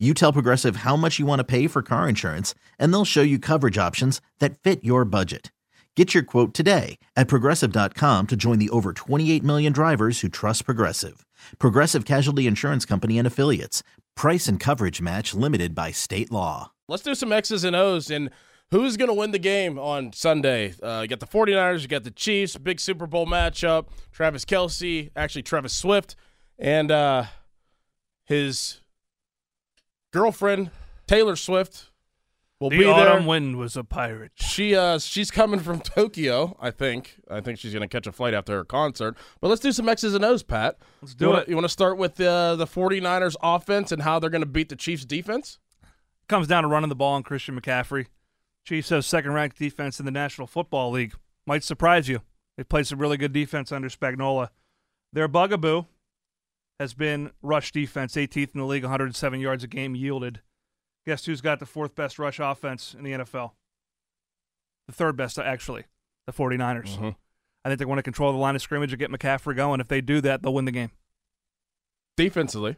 You tell Progressive how much you want to pay for car insurance, and they'll show you coverage options that fit your budget. Get your quote today at progressive.com to join the over 28 million drivers who trust Progressive. Progressive Casualty Insurance Company and Affiliates. Price and coverage match limited by state law. Let's do some X's and O's and who's going to win the game on Sunday. Uh, you got the 49ers, you got the Chiefs, big Super Bowl matchup. Travis Kelce, actually Travis Swift, and uh, his girlfriend Taylor Swift will the be autumn there. wind was a pirate. She uh she's coming from Tokyo, I think. I think she's gonna catch a flight after her concert. But let's do some X's and O's, Pat. Let's do you wanna, it. You want to start with uh, the 49ers offense and how they're gonna beat the Chiefs defense? Comes down to running the ball on Christian McCaffrey. Chiefs have second-ranked defense in the National Football League. Might surprise you. They played some really good defense under Spagnuolo. Their bugaboo has been rush defense, 18th in the league, 107 yards a game yielded. Guess who's got the fourth best rush offense in the NFL? The third best, actually, the 49ers. Mhm. I think they want to control the line of scrimmage and get McCaffrey going. If they do that, they'll win the game. Defensively,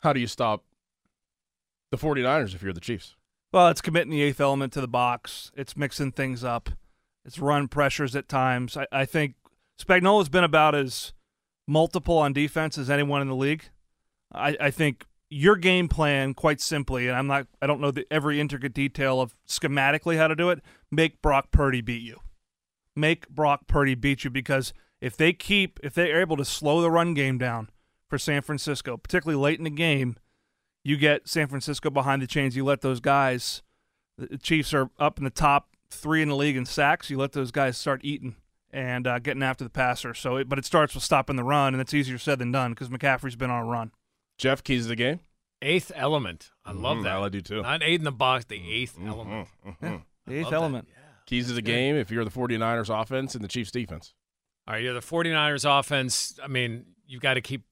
how do you stop the 49ers if you're the Chiefs? Well, it's committing the eighth element to the box. It's mixing things up. It's run pressures at times. I, I think Spagnuolo's been about as multiple on defense as anyone in the league. I, I think your game plan, quite simply, and I'm not, I don't know the, every intricate detail of schematically how to do it. Make Brock Purdy beat you. Make Brock Purdy beat you because if they keep, if they're able to slow the run game down for San Francisco, particularly late in the game, you get San Francisco behind the chains. You let those guys. The Chiefs are up in the top three in the league in sacks. You let those guys start eating and uh, getting after the passer. So, it, but it starts with stopping the run, and it's easier said than done because McCaffrey's been on a run. Jeff, keys of the game? Eighth element. I love Mhm, that. I do too. Not eight in the box, the 8th element. Mhm. The eighth element. Yeah. Keys of the game if you're the 49ers offense and the Chiefs defense. All right, you're the 49ers offense. I mean, you've got to keep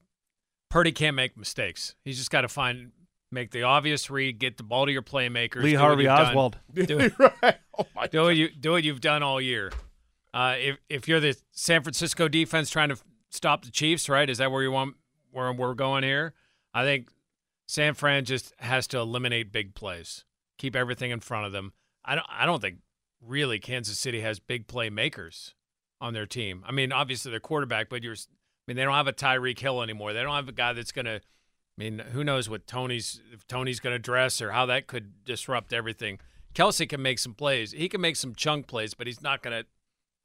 Purdy can't make mistakes. He's just got to find make the obvious read, get the ball to your playmakers. Lee do Harvey you've done. Oswald. Do it. right. Oh my do what you do what you've done all year. Uh, if if you're the San Francisco defense trying to stop the Chiefs, right? Is that where you want where we're going here? I think San Fran just has to eliminate big plays, keep everything in front of them. I don't I don't think really Kansas City has big playmakers on their team. I mean, obviously their quarterback, but you're I mean they don't have a Tyreek Hill anymore. They don't have a guy that's gonna. I mean, who knows what Toney's if Toney's going to dress or how that could disrupt everything. Kelce can make some plays. He can make some chunk plays, but he's not going to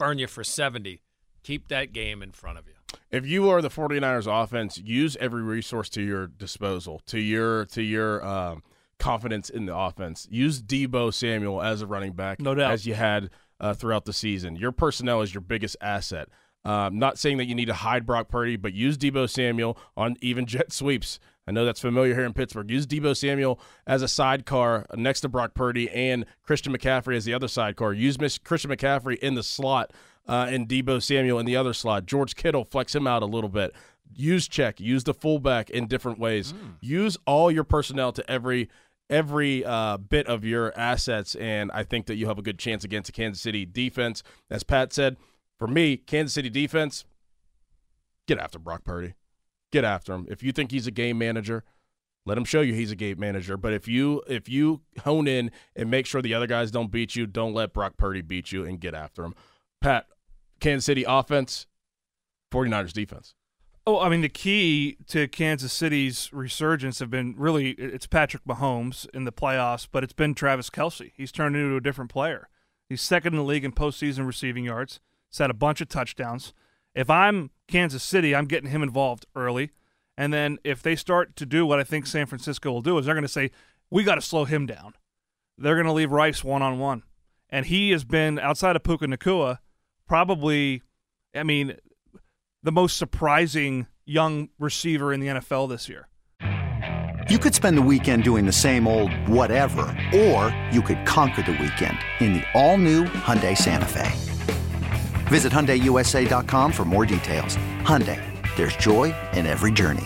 burn you for 70. Keep that game in front of you. if you are the 49ers offense, use every resource to your disposal, to your to your um, confidence in the offense. Use Deebo Samuel as a running back, No doubt. as you had uh, throughout the season. Your personnel is your biggest asset. Um, not saying that you need to hide Brock Purdy, but use Deebo Samuel on even jet sweeps. I know that's familiar here in Pittsburgh. Use Deebo Samuel as a sidecar next to Brock Purdy and Christian McCaffrey as the other sidecar. Use Miss Christian McCaffrey in the slot uh, and Deebo Samuel in the other slot. George Kittle flex him out a little bit. Use check. Use the fullback in different ways. Use all your personnel to every every uh, bit of your assets, and I think that you have a good chance against a Kansas City defense. As Pat said, for me, Kansas City defense, get after Brock Purdy. Get after him. If you think he's a game manager, let him show you he's a game manager. But if you if you hone in and make sure the other guys don't beat you, don't let Brock Purdy beat you and get after him. Pat, Kansas City offense, 49ers defense. Oh, I mean, the key to Kansas City's resurgence have been really it's Patrick Mahomes in the playoffs, but it's been Travis Kelce. He's turned into a different player. He's second in the league in postseason receiving yards. He's had a bunch of touchdowns. If I'm Kansas City, I'm getting him involved early. And then if they start to do what I think San Francisco will do, is they're going to say, we got to slow him down. They're going to leave Rice one on one. And he has been, outside of Puka Nacua, probably, I mean, the most surprising young receiver in the NFL this year. You could spend the weekend doing the same old whatever, or you could conquer the weekend in the all-new Hyundai Santa Fe. Visit HyundaiUSA.com for more details. Hyundai, there's joy in every journey.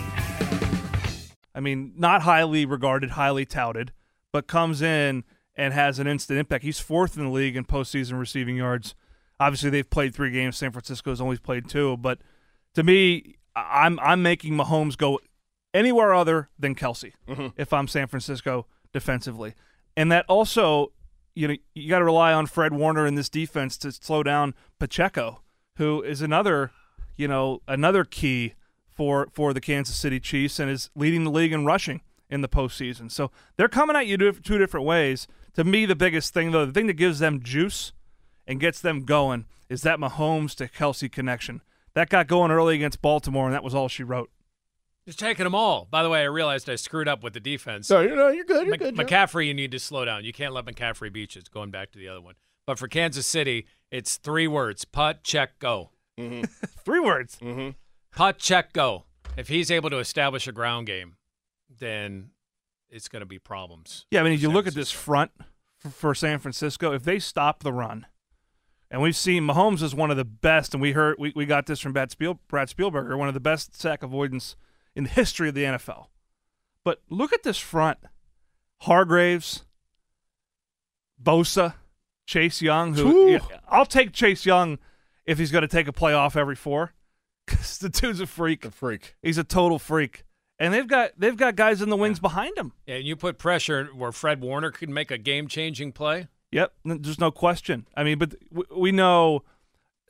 I mean, not highly regarded, highly touted, but comes in and has an instant impact. He's fourth in the league in postseason receiving yards. Obviously, they've played three games. San Francisco's only played two, but to me, I'm I'm making Mahomes go anywhere other than Kelce Mm-hmm. if I'm San Francisco defensively, and that also, you know, you got to rely on Fred Warner in this defense to slow down Pacheco, who is another, you know, another key for for the Kansas City Chiefs and is leading the league in rushing in the postseason. So they're coming at you two different ways. To me, the biggest thing though, the thing that gives them juice and gets them going is that Mahomes to Kelce connection. That got going early against Baltimore, and that was all she wrote. Just taking them all. By the way, I realized I screwed up with the defense. No, you're, no, you're good. You're Mc- good. Joe. McCaffrey, you need to slow down. You can't let McCaffrey beat you. It's going back to the other one. But for Kansas City, it's three words: putt, check, go. Mm-hmm. Three words. Mm-hmm. Putt, check, go. If he's able to establish a ground game, then it's going to be problems. Yeah, I mean, if you San look at this front for, for San Francisco, if they stop the run, and we've seen Mahomes is one of the best, and we heard we, we got this from Brad, Spiel, Brad Spielberger, one of the best sack avoidance in the history of the NFL. But look at this front: Hargraves, Bosa, Chase Young. Who yeah, I'll take Chase Young if he's going to take a playoff every four, because the dude's a freak. The freak. He's a total freak, and they've got they've got guys in the wings behind him. Yeah, and you put pressure where Fred Warner could make a game-changing play. Yep, there's no question. I mean, but we know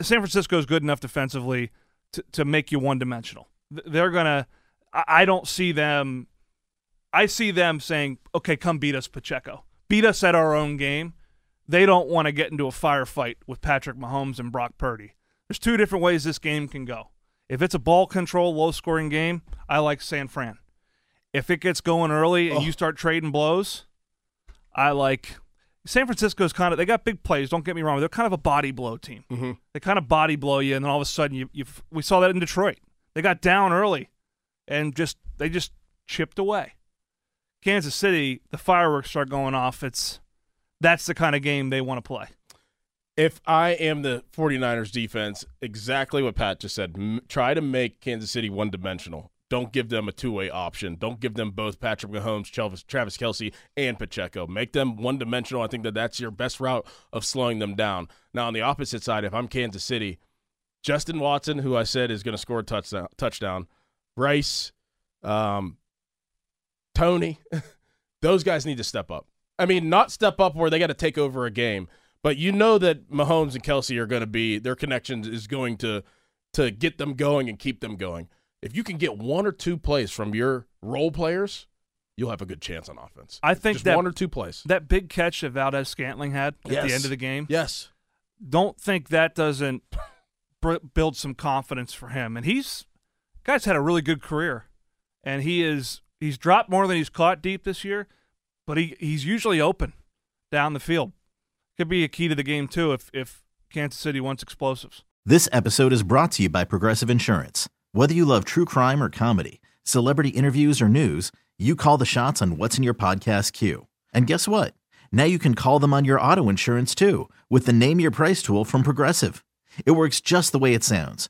San Francisco is good enough defensively to, to make you one dimensional. They're gonna. I I don't see them. I see them saying, "Okay, come beat us, Pacheco. Beat us at our own game." They don't want to get into a firefight with Patrick Mahomes and Brock Purdy. There's two different ways this game can go. If it's a ball control, low scoring game, I like San Fran. If it gets going early and you start trading blows, I like San Francisco's kind of they got big plays. Don't get me wrong, they're kind of a body blow team. Mm-hmm. They kind of body blow you, and then all of a sudden you you we saw that in Detroit. They got down early, and just they just chipped away. Kansas City, the fireworks start going off. It's that's the kind of game they want to play. If I am the 49ers defense, exactly what Pat just said, m- try to make Kansas City one dimensional. Don't give them a two way option. Don't give them both Patrick Mahomes, Travis, Travis Kelce, and Pacheco. Make them one dimensional. I think that that's your best route of slowing them down. Now, on the opposite side, if I'm Kansas City, Justin Watson, who I said is going to score a touchdown, touchdown Bryce, um, Toney, those guys need to step up. I mean, not step up where they got to take over a game, but you know that Mahomes and Kelce are going to be their connection is going to to get them going and keep them going. If you can get one or two plays from your role players, you'll have a good chance on offense. I think Just that one or two plays. that big catch that Valdes-Scantling had at Yes. the end of the game. Yes. Don't think that doesn't build some confidence for him. And he's guy's had a really good career, and he is he's dropped more than he's caught deep this year, but he he's usually open down the field. Could be a key to the game too if if Kansas City wants explosives. This episode is brought to you by Progressive Insurance. Whether you love true crime or comedy, celebrity interviews or news, you call the shots on what's in your podcast queue. And guess what? Now you can call them on your auto insurance too with the Name Your Price tool from Progressive. It works just the way it sounds.